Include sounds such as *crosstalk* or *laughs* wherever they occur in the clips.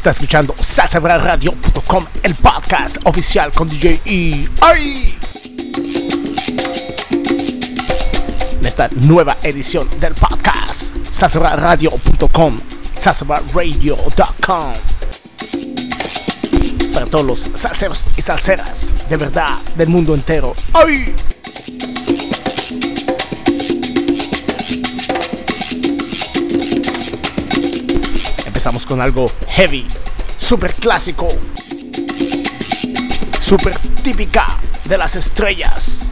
Está escuchando salsabradio.com, el podcast oficial con DJ E. ¡Ay! En esta nueva edición del podcast, salsabradio.com, salsabradio.com. Para todos los salseros y salseras de verdad del mundo entero. ¡Ay! Empezamos con algo heavy, super clásico, super típica de las estrellas.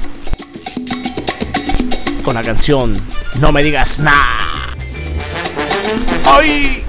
Con la canción No me digas nada. ¡Ay!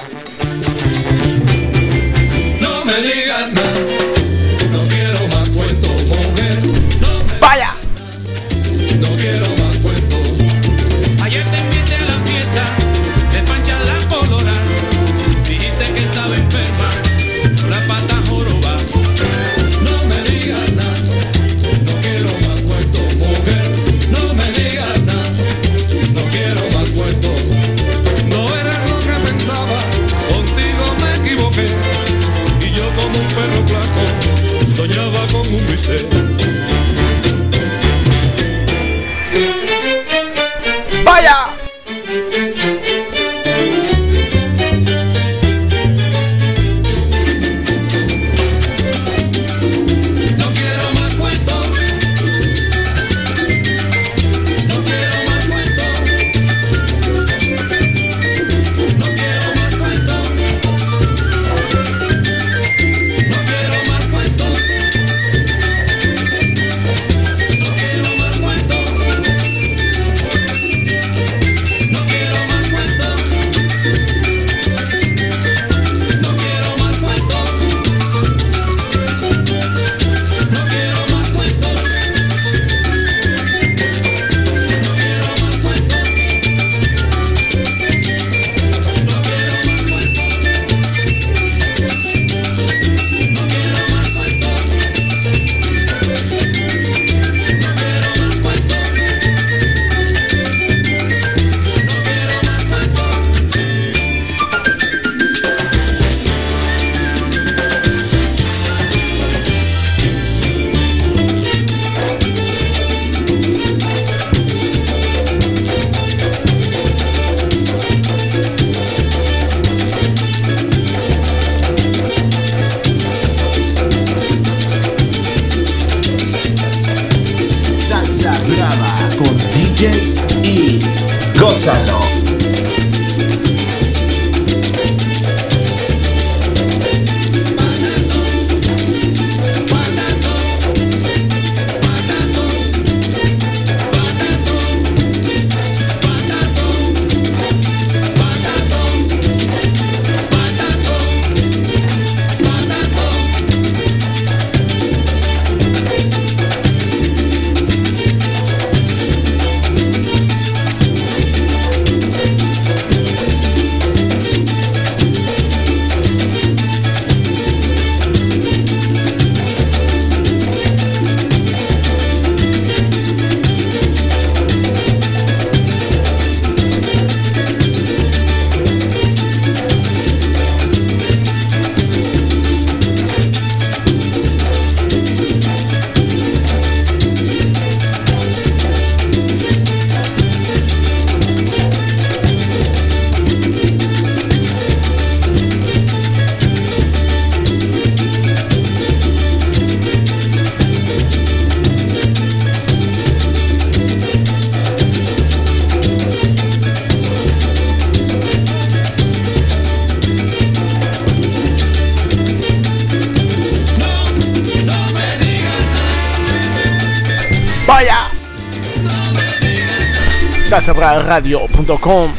radio.com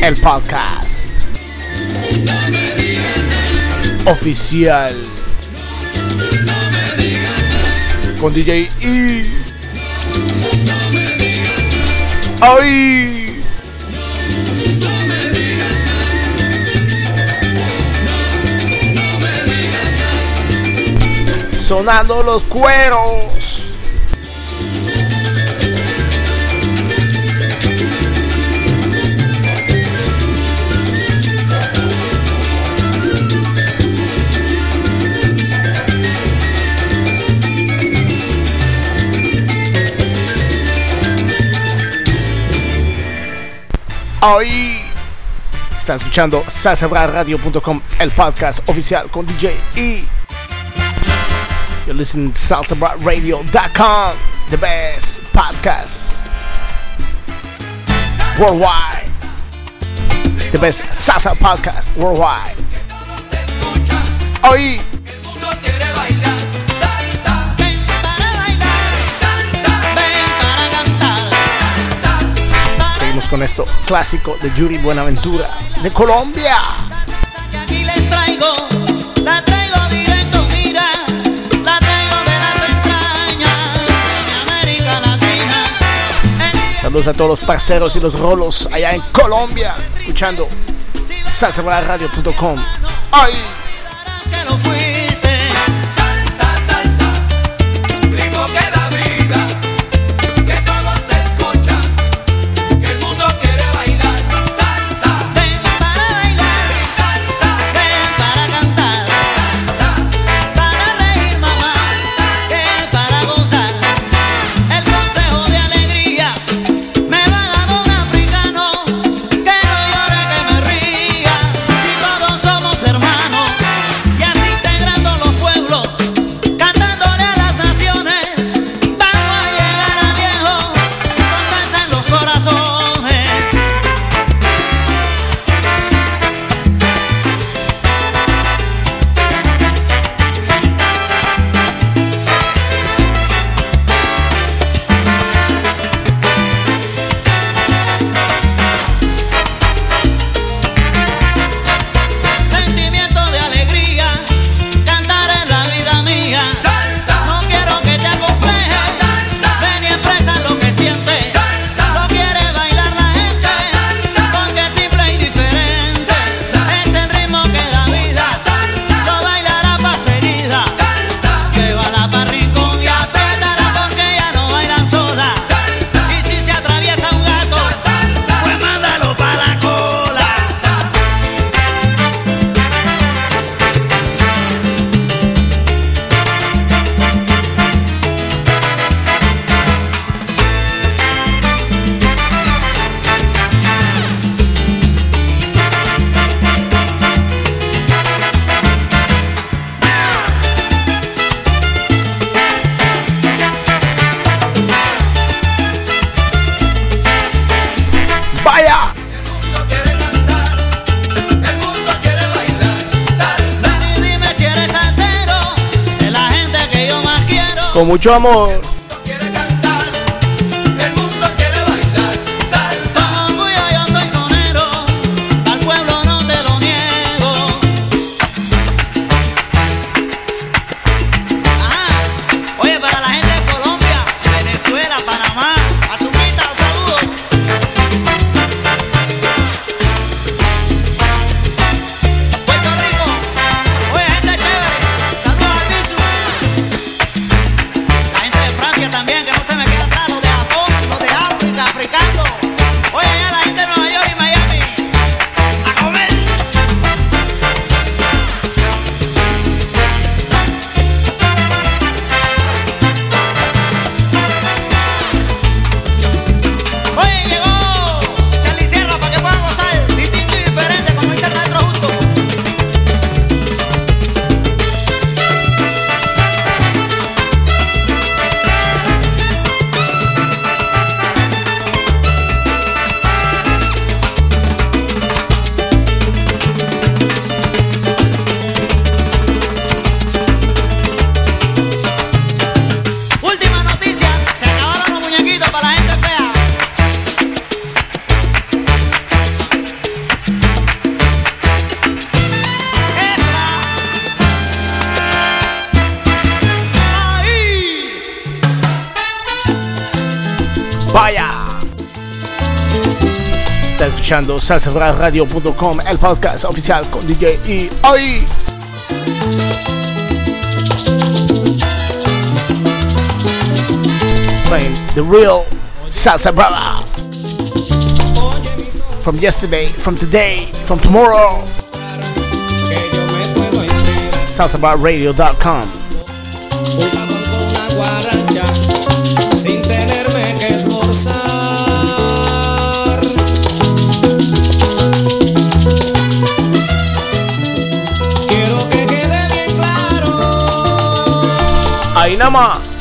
El podcast oficial con DJ E. ¡Ay! Sonando los cueros. Hoy están escuchando salsabraradio.com, el podcast oficial con DJ E. You're listening to salsabraradio.com, the best podcast worldwide. The best salsa podcast worldwide. Hoy con esto clásico de Yuri Buenaventura de Colombia. Saludos a todos los parceros y los rolos allá en Colombia, escuchando salsabalaradio.com. ¡Ay! mucho amor. salsabradio.com, el podcast oficial con DJ y hoy. Playing the real Salsa Brava. From yesterday, from today, from tomorrow. SalsaBarRadio.com. Nama.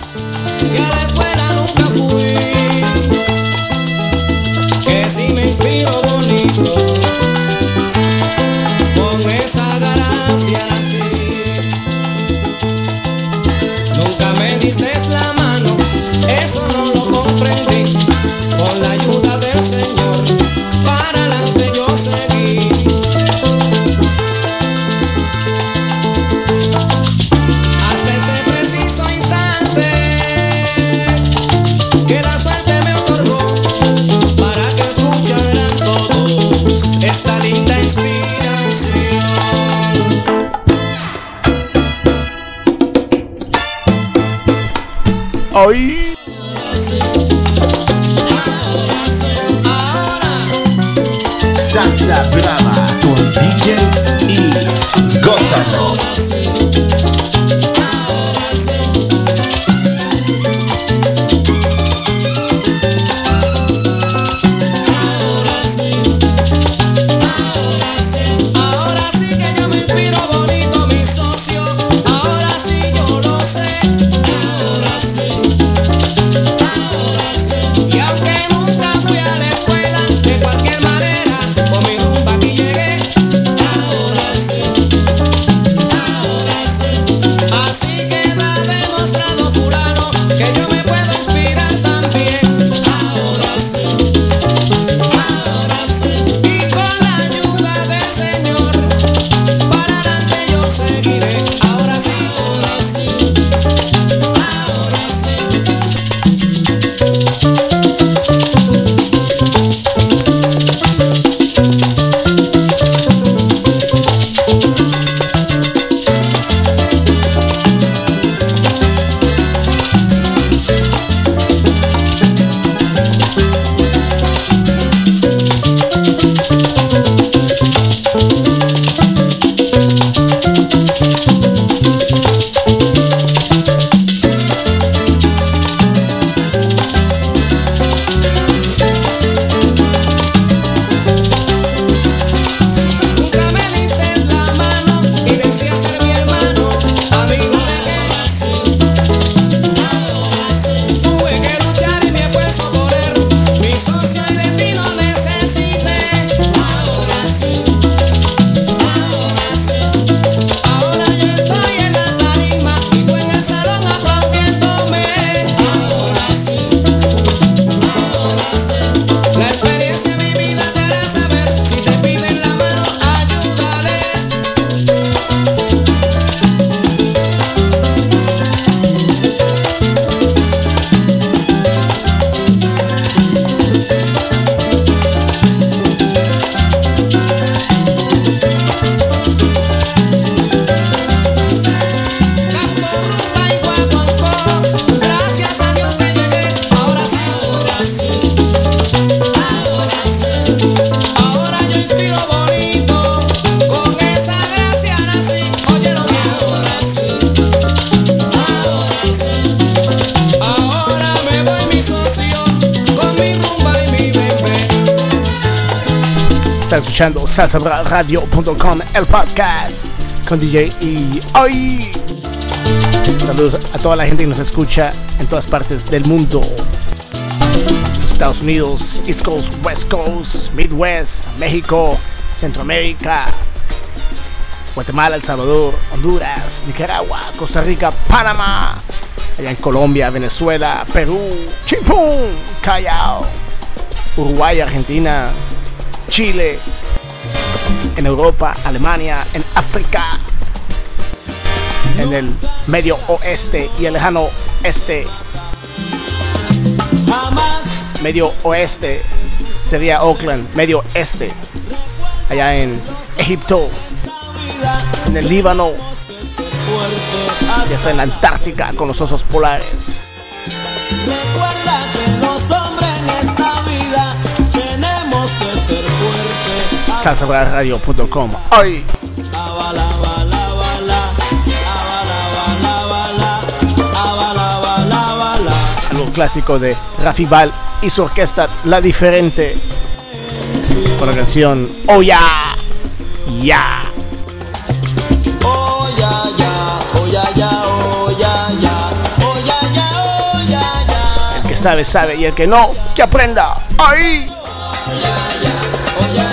salsaradio.com, el podcast con DJ y hoy. Saludos a toda la gente que nos escucha en todas partes del mundo. Estados Unidos, East Coast, West Coast, Midwest, México, Centroamérica, Guatemala, El Salvador, Honduras, Nicaragua, Costa Rica, Panamá, allá en Colombia, Venezuela, Perú, Chimpún, Callao, Uruguay, Argentina, Chile, en Europa, Alemania, en África, en el medio oeste y el lejano este. Medio oeste sería Oakland, medio este, allá en Egipto, en el Líbano, y hasta en la Antártica con los osos polares. Lava, la. algo clásico de Rafi Val y su orquesta La Diferente con la canción Oh Ya, Ya. Oh ya ya, oh ya ya, oh ya ya, oh sabe, sabe. Y el que no, que aprenda. ¡Ahí! Tú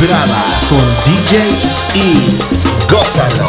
Brava con DJ y Gózalo.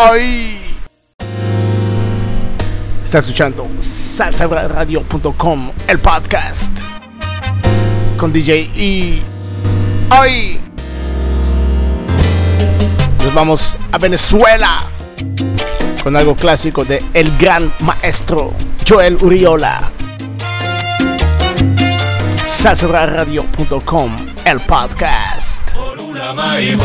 Hoy está escuchando salsaradio.com, el podcast con DJ y hoy nos vamos a Venezuela con algo clásico de el gran maestro Joel Uriola. salsaradio.com, el podcast. Orulama y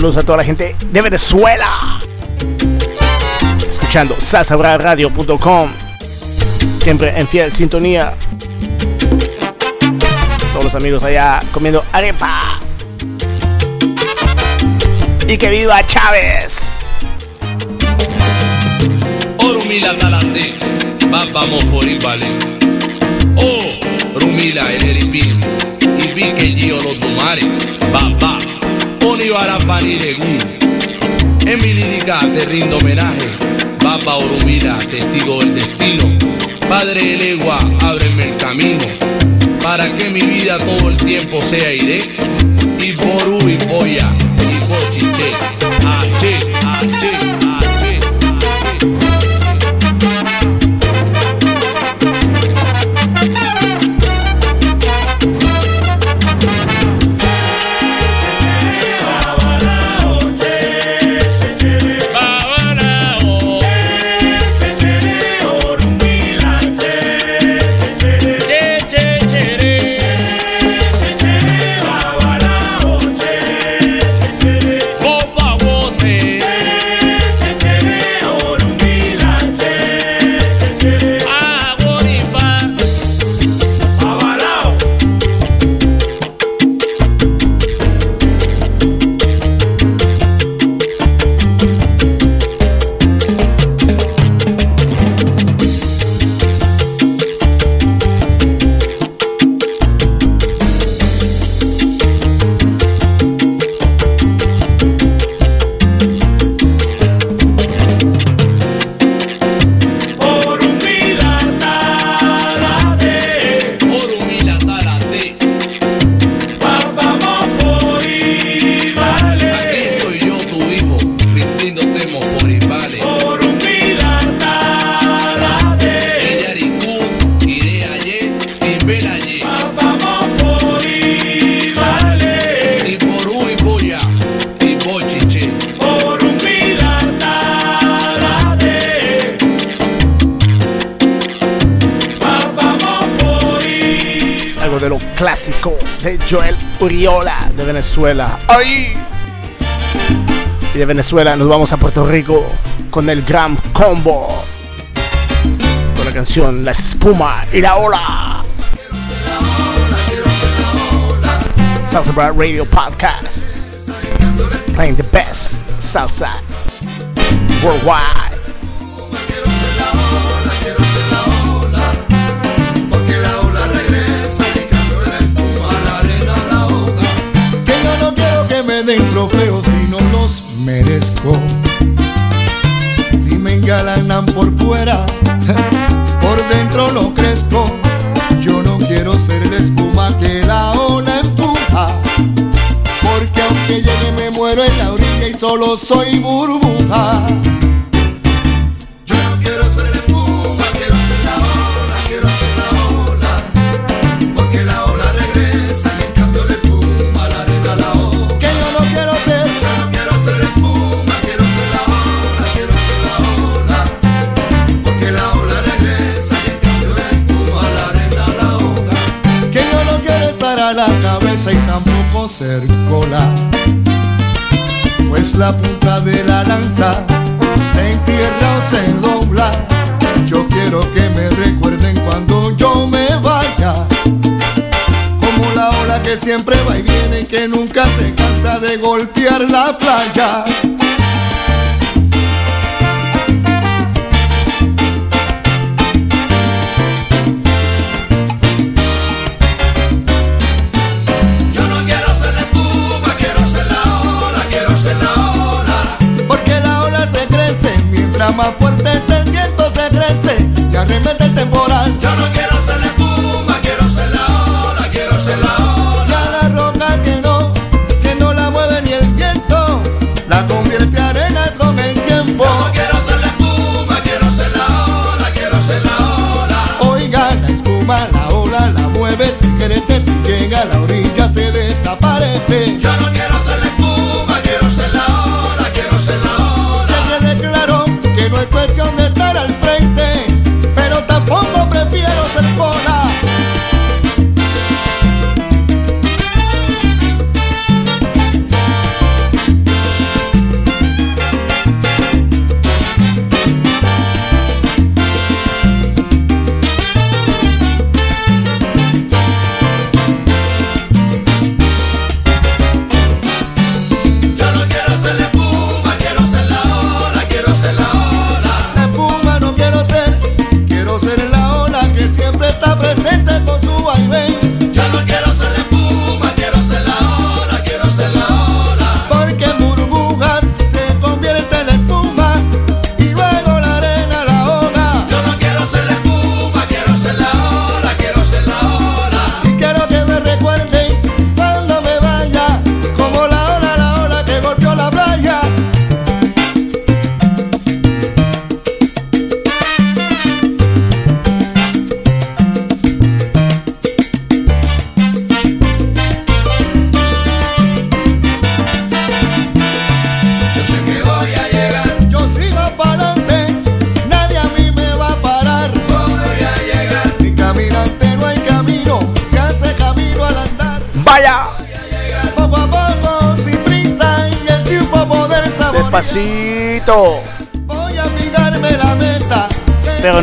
Saludos a toda la gente de Venezuela. Escuchando salsabradio.com. Siempre en fiel sintonía. Todos los amigos allá comiendo arepa. Y que viva Chávez. Orumila talante, vamos por Ibale. Oh, Rumila el Eripin, y que yo los tomare, baba, Onibara Paniregún. En mi lírica te rindo homenaje, Baba Orumila, testigo del destino. Padre legua, ábreme el camino, para que mi vida todo el tiempo sea iré. Y por y boya, clásico de Joel Uriola de Venezuela. ¡Ay! Y de Venezuela nos vamos a Puerto Rico con el gran combo. Con la canción La espuma y la ola. Salsa Radio Podcast. Playing the best salsa worldwide. manden si no los merezco. Si me engalanan por fuera, *laughs* por dentro no crezco. Yo no quiero ser de espuma que la ola empuja. Porque aunque llegue me muero en la orilla y solo soy burbuja. hacer cola, pues la punta de la lanza se entierra o se dobla. Yo quiero que me recuerden cuando yo me vaya, como la ola que siempre va y viene, y que nunca se cansa de golpear la playa. más fuerte es el viento se crece y arremete el temporal. Yo no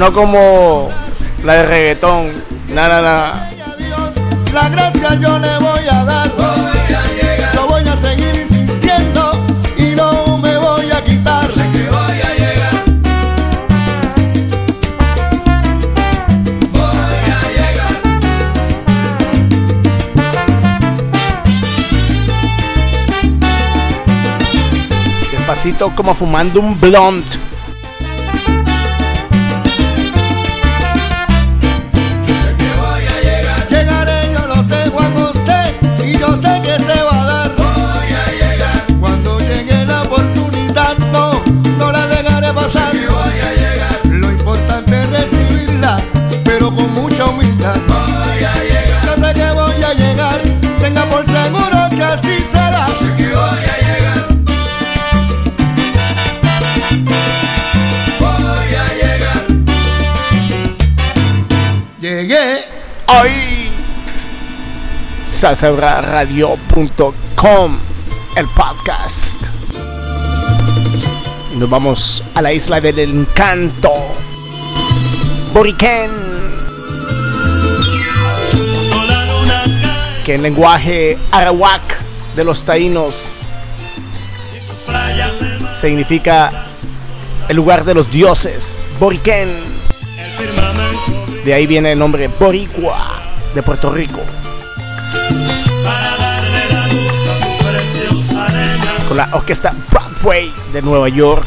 no como la de reggaetón. Na, na, na. La gracia yo le voy a dar. Lo voy a seguir insistiendo y no me voy a quitar. Sé que voy a llegar. Voy a llegar. Despacito como fumando un blunt. salsabradio.com, el podcast. Nos vamos a la isla del encanto. Boriquén. Que en lenguaje arawak de los taínos significa el lugar de los dioses, Boriquén. De ahí viene el nombre Boricua de Puerto Rico. la orquesta Broadway de Nueva York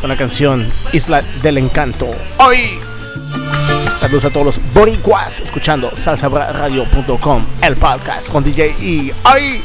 con la canción Isla del Encanto. Hoy saludos a todos los boricuas escuchando salsabradio.com, el podcast con DJ y hoy.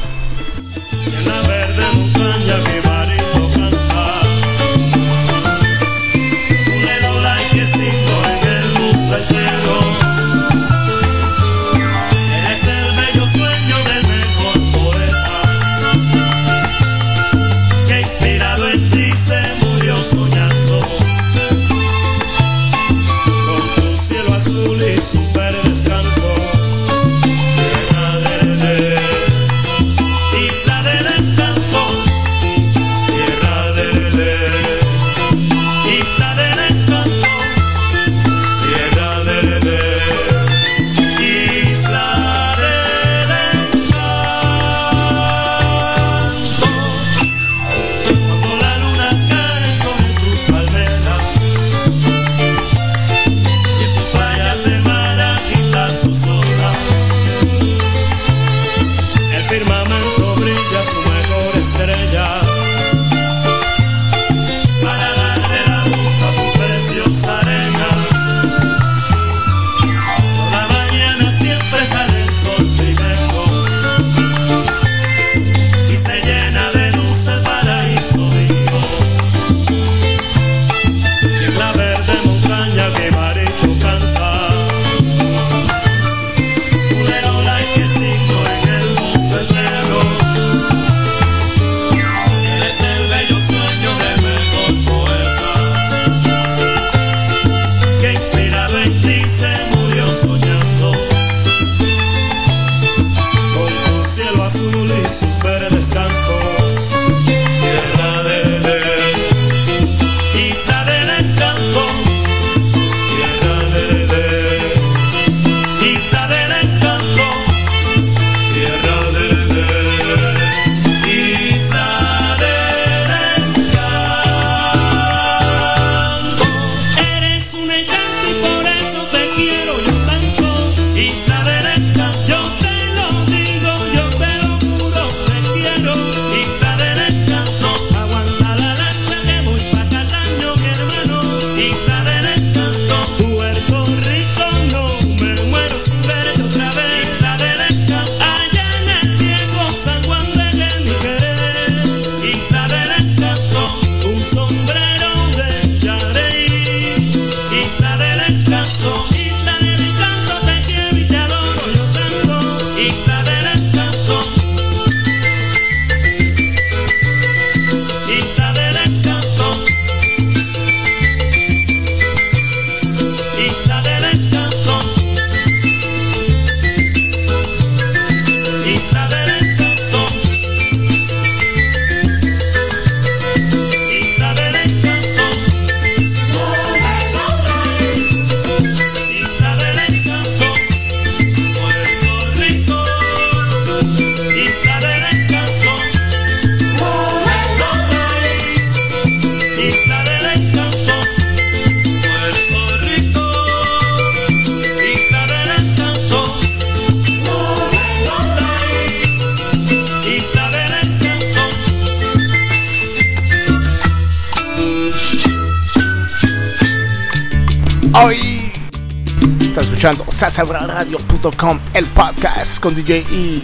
escuchando sasabralradio.com, el podcast con DJ E.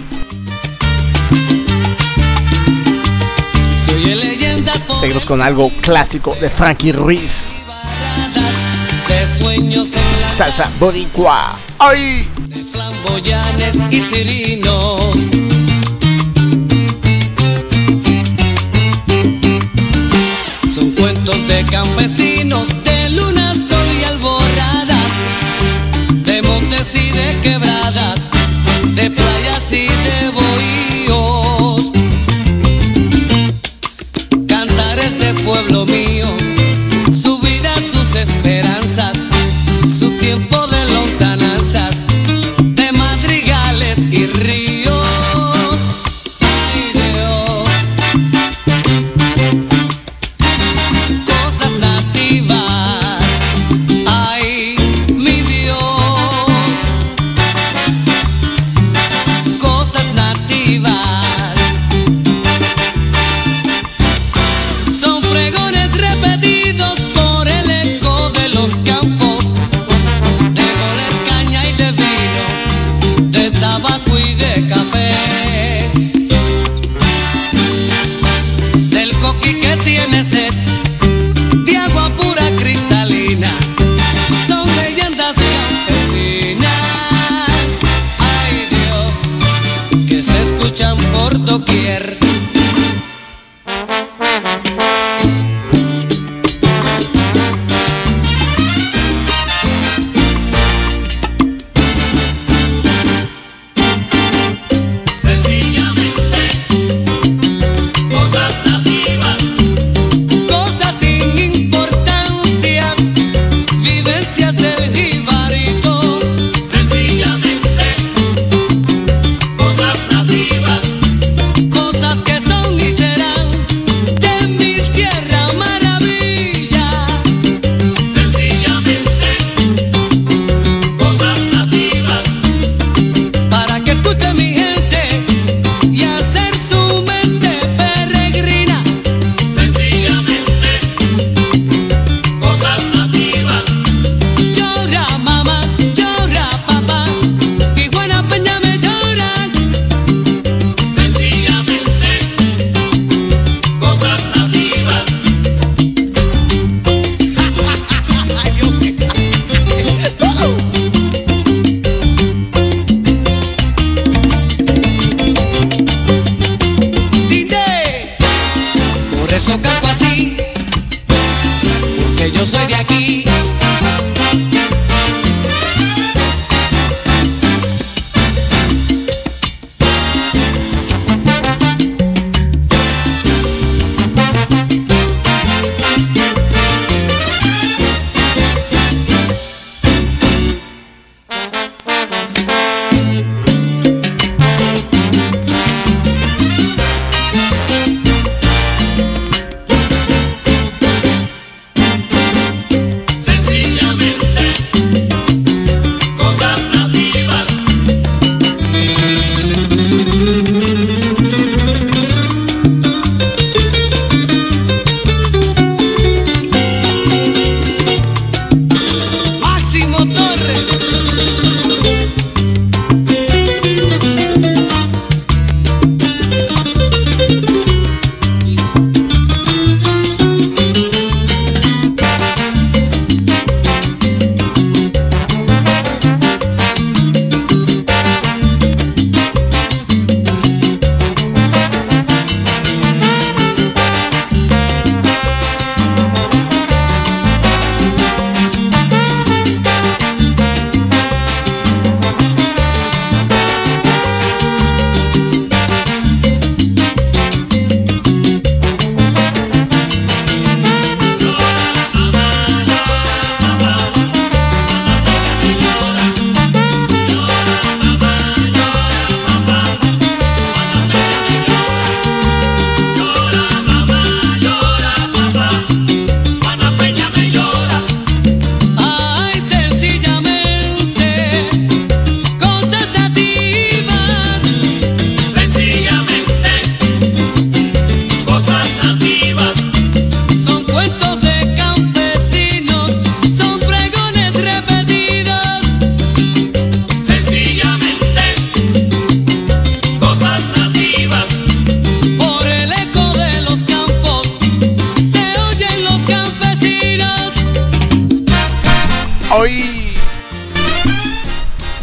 Seguimos con algo clásico de Frankie Ruiz. Salsa boricua. ¡Ay! De flamboyanes y tirinos.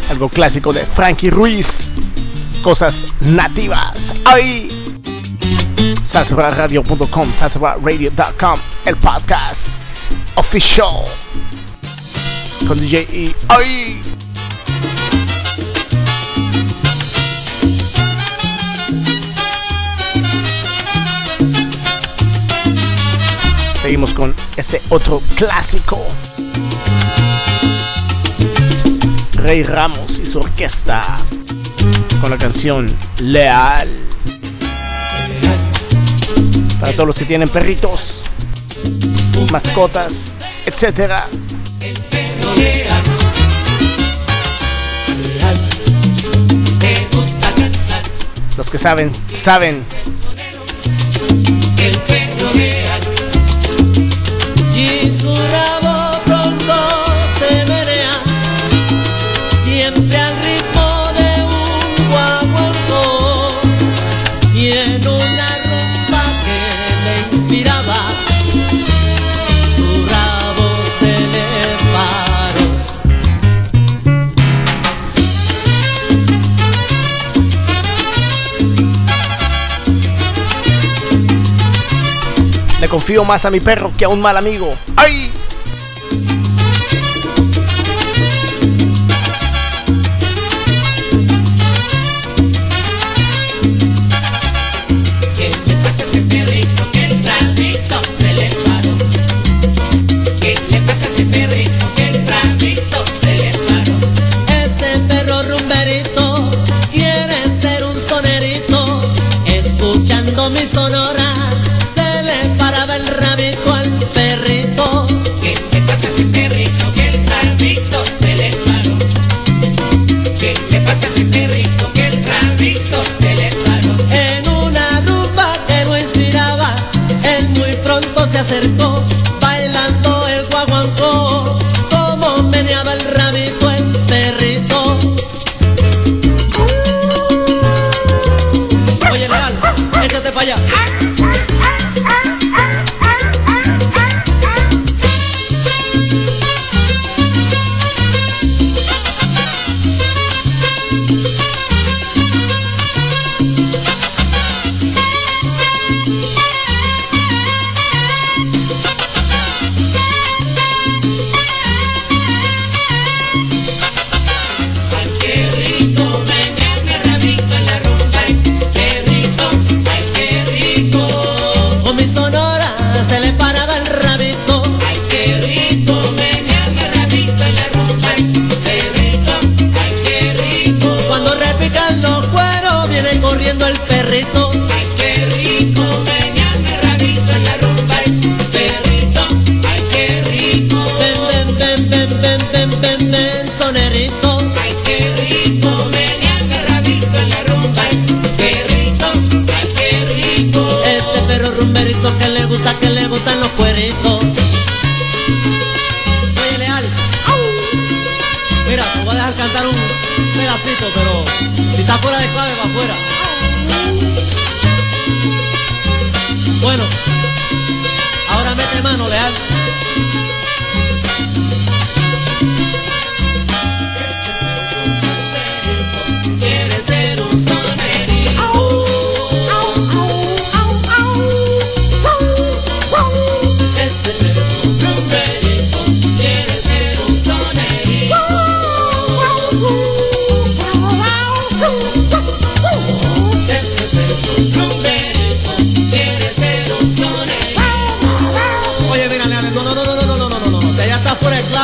Algo clásico de Frankie Ruiz. Cosas nativas. Hoy. salsabradio.com, salsabradio.com, el podcast official con DJ. Seguimos con este otro clásico. Rey Ramos y su orquesta con la canción Leal. Para todos los que tienen perritos, mascotas, etcétera. Los que saben, saben. confío más a mi perro que a un mal amigo. ¡Ay!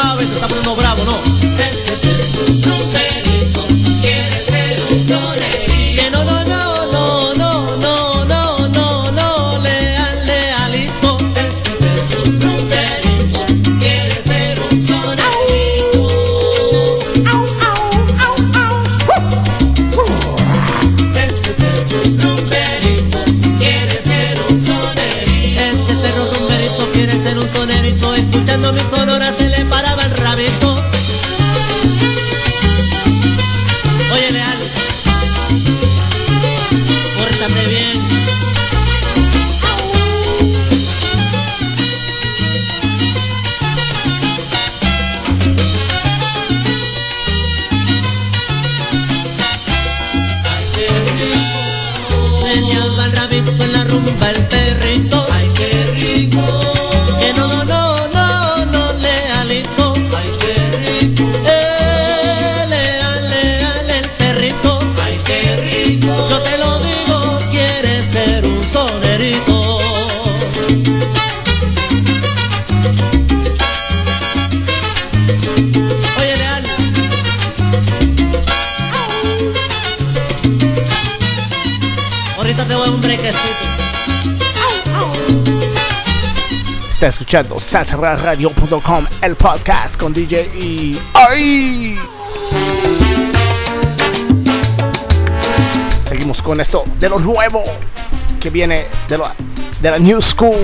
sabes, te está poniendo bravo, ¿no? Escuchando salsaradio.com, el podcast con DJ y ¡Ay! Seguimos con esto de lo nuevo que viene de, lo- de la New School,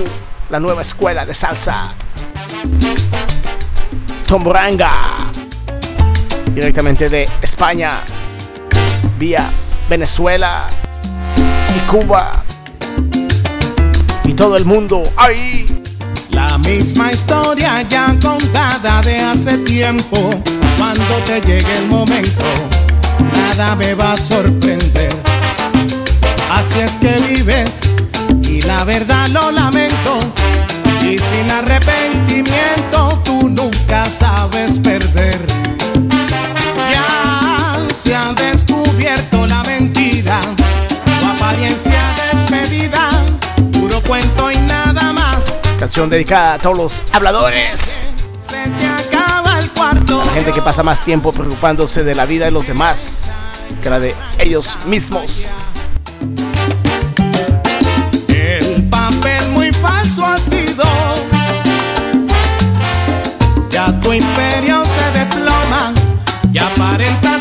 la nueva escuela de salsa. Tomboranga, directamente de España, vía Venezuela y Cuba y todo el mundo. ¡Ay! Misma historia ya contada de hace tiempo. Cuando te llegue el momento, nada me va a sorprender. Así es que vives y la verdad lo lamento. Y sin arrepentimiento tú nunca sabes perder. Canción dedicada a todos los habladores, Se te acaba el cuarto. a la gente que pasa más tiempo preocupándose de la vida de los demás que la de ellos mismos. El papel muy falso ha sido. Ya tu imperio se desploma, ya aparentas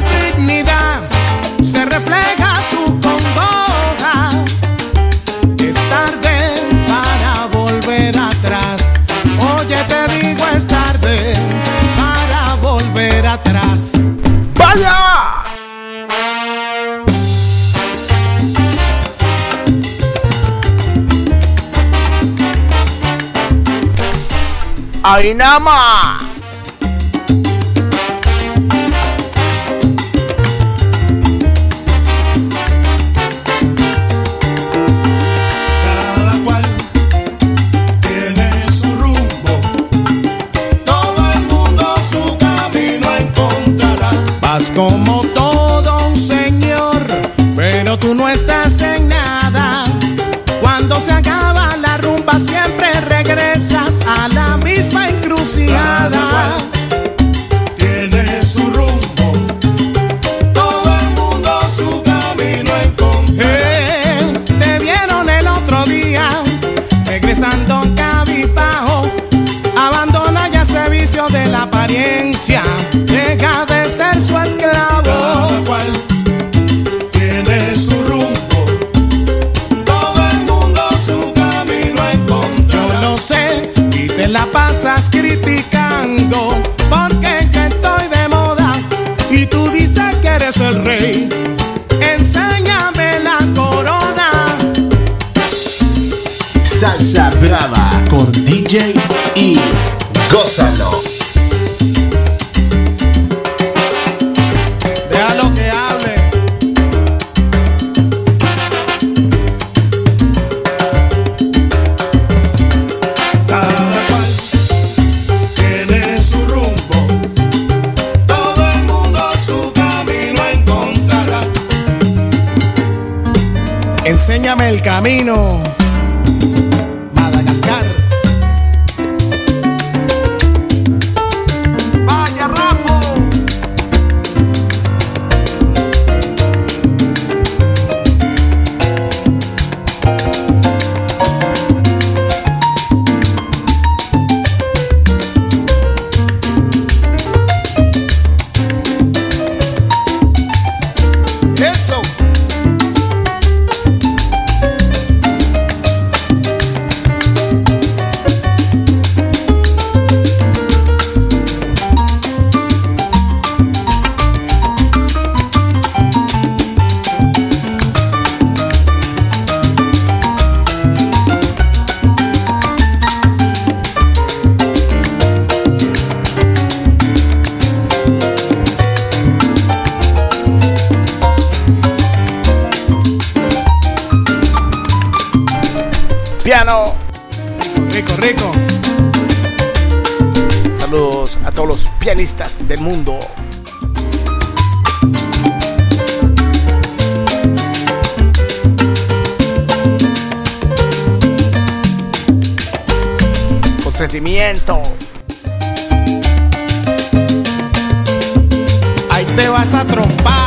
camino encontrará. Vas como todo un señor, pero tú no estás te la pasas criticando porque yo estoy de moda y tú dices que eres el rey. Enséñame la corona. Salsa Brava con DJ y Gózalo. El camino. Del mundo. Con sentimiento. Ahí te vas a trompar.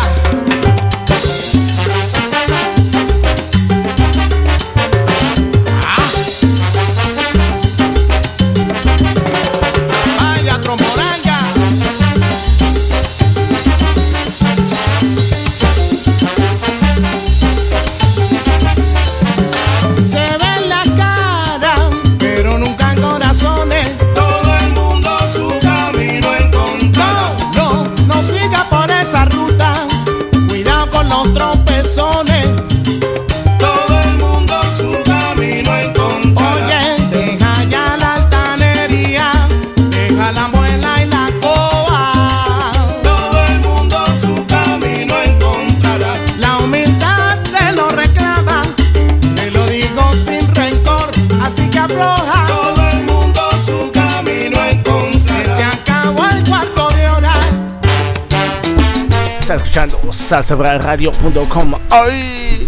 Escuchando salsabradio.com. ¡Ay!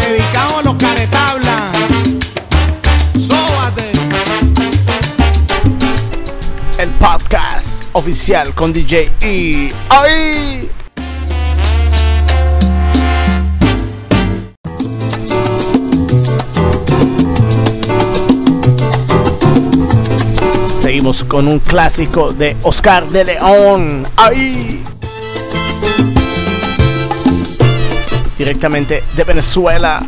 Dedicado a los caretablas. Sóbate. El podcast oficial con DJ E. ¡Ay! Seguimos con un clásico de Oscar de León. ¡Ay! Directamente de Venezuela.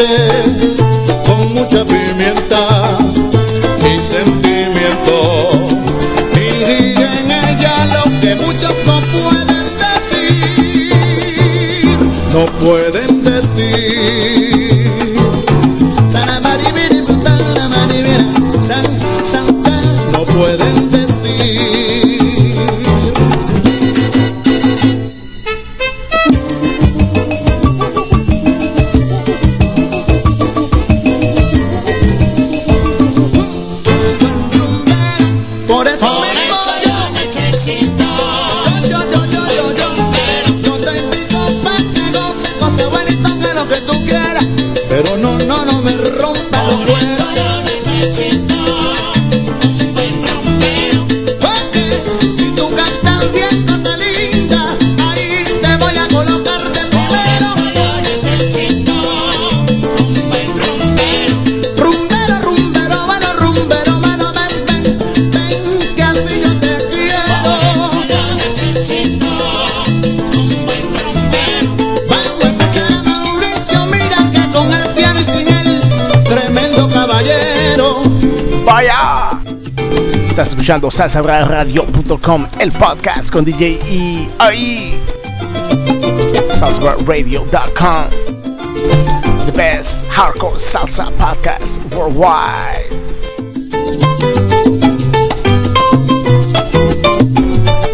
La cante con mucha pimienta mi sentimiento. Y diga en ella lo que muchos no pueden decir, no pueden escuchando salsabradio.com, el podcast con DJ E. ¡Ay! salsabradio.com The best hardcore salsa podcast worldwide.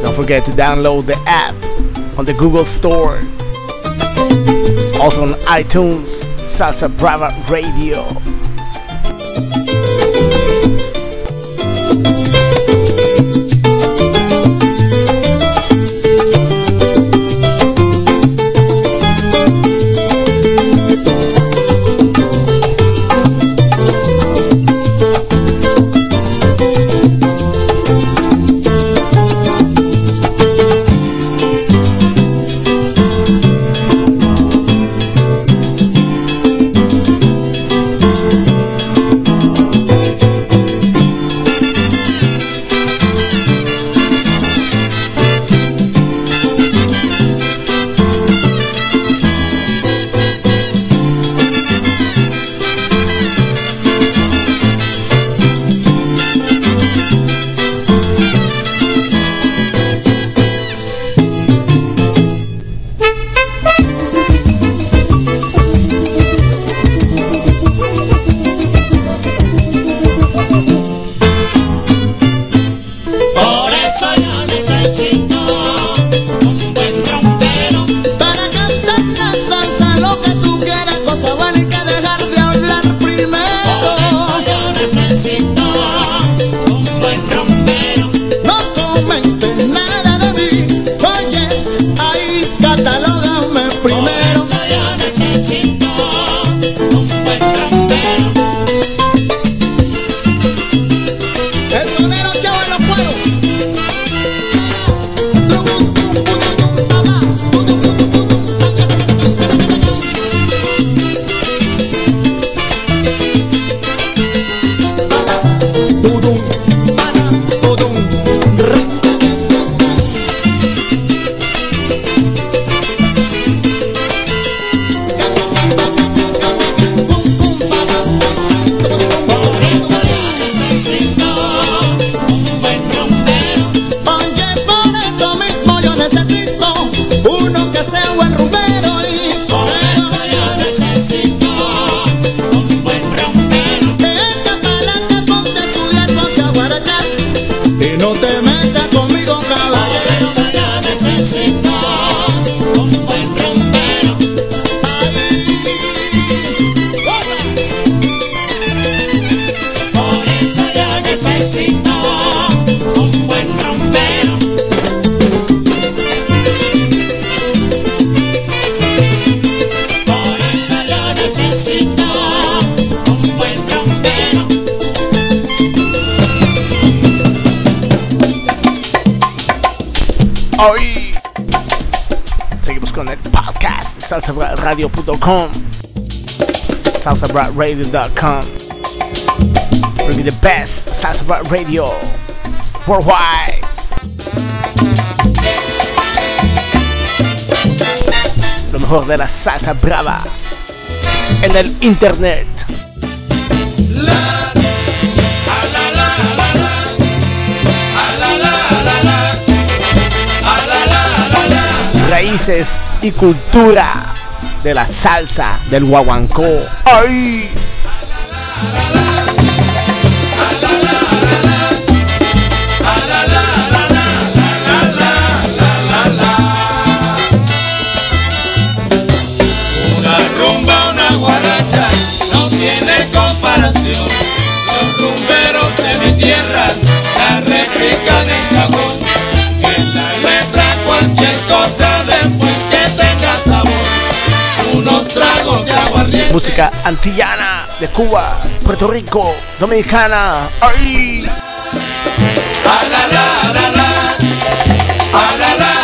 Don't forget to download the app on the Google Store. Also on iTunes, Salsa Brava Radio. salsabratradio.com, salsabratradio.com. Bring the best Salsa Radio worldwide. Lo mejor de la salsa brava en el internet. y cultura de la salsa del guaguancó. ¡Ay! Una rumba, una guaracha, no tiene comparación. Los rumberos de mi tierra la replican en cajón. Que la letra cualquier cosa. música antillana de Cuba, Puerto Rico, Dominicana. ¡Ay! A ah, la, la, la, ah,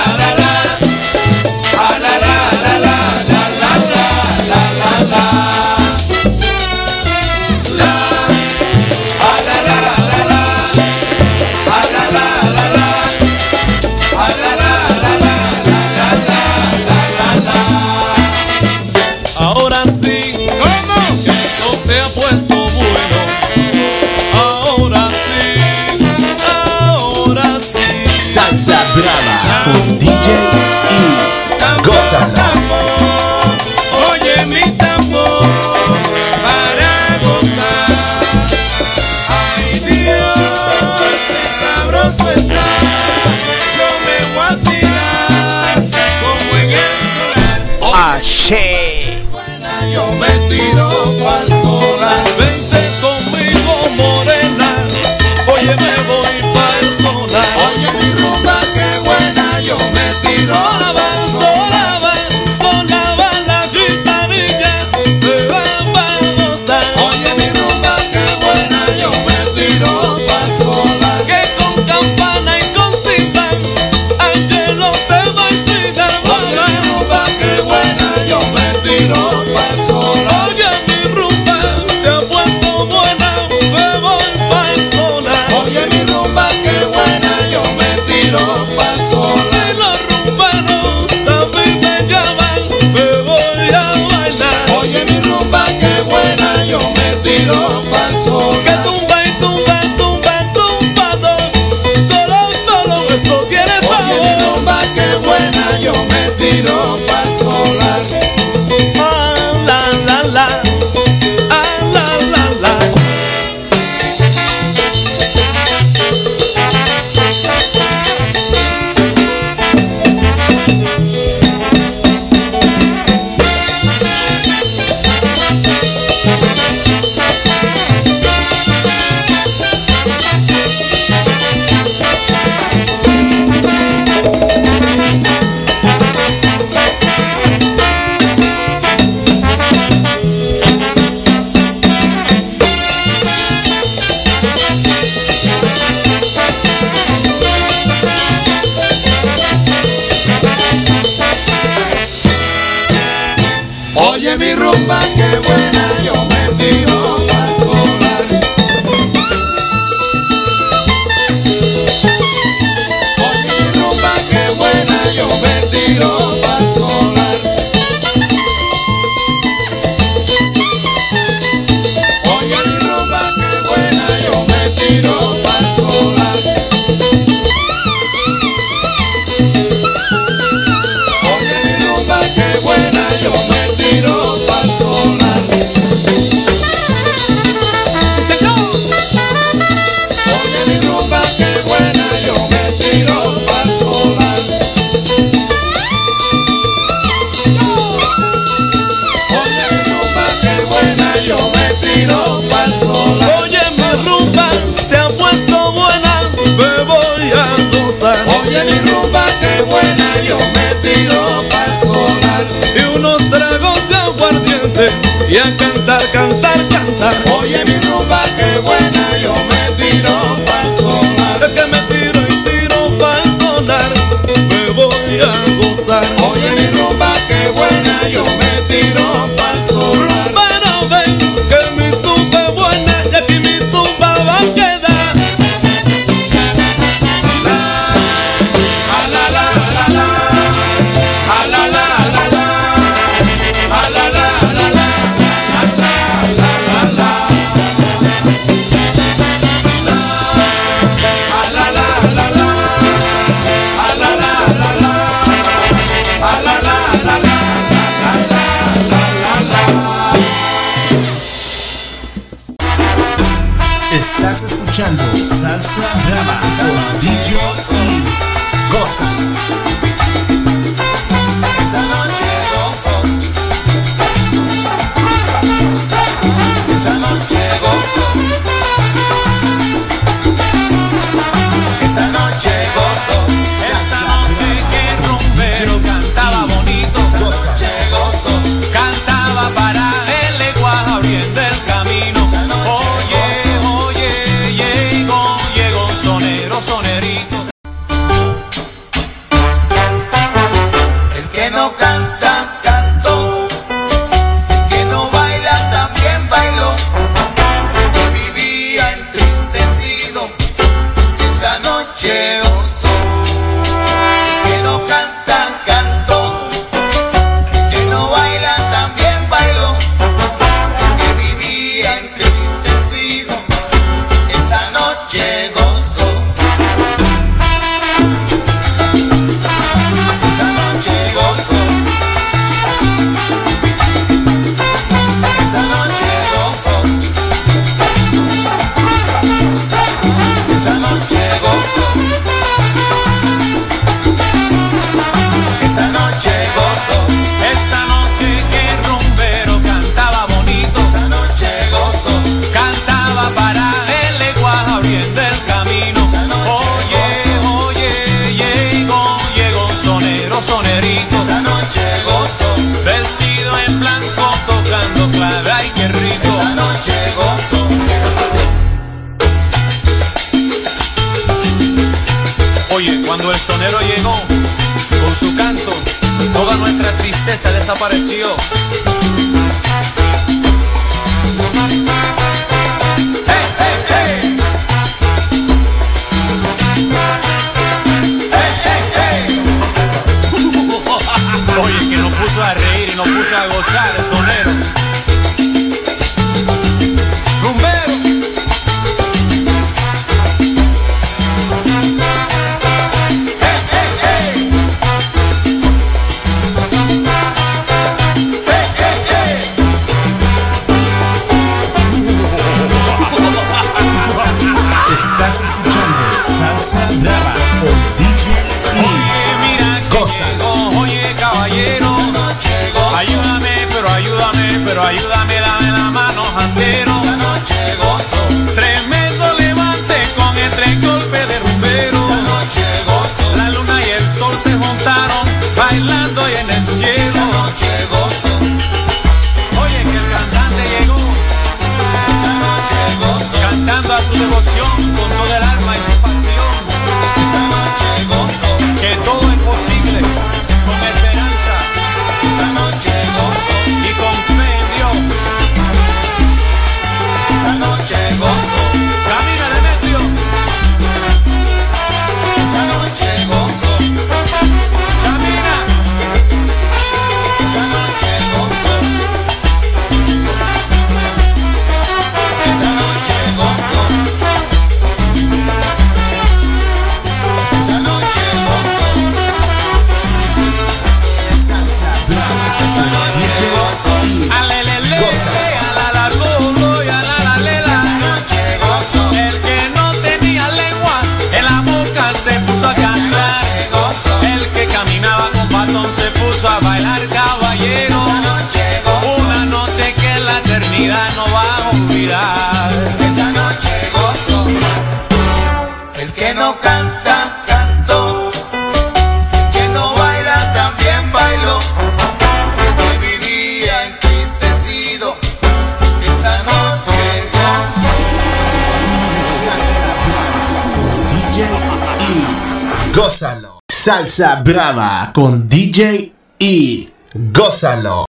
Brava con DJ E. Gózalo.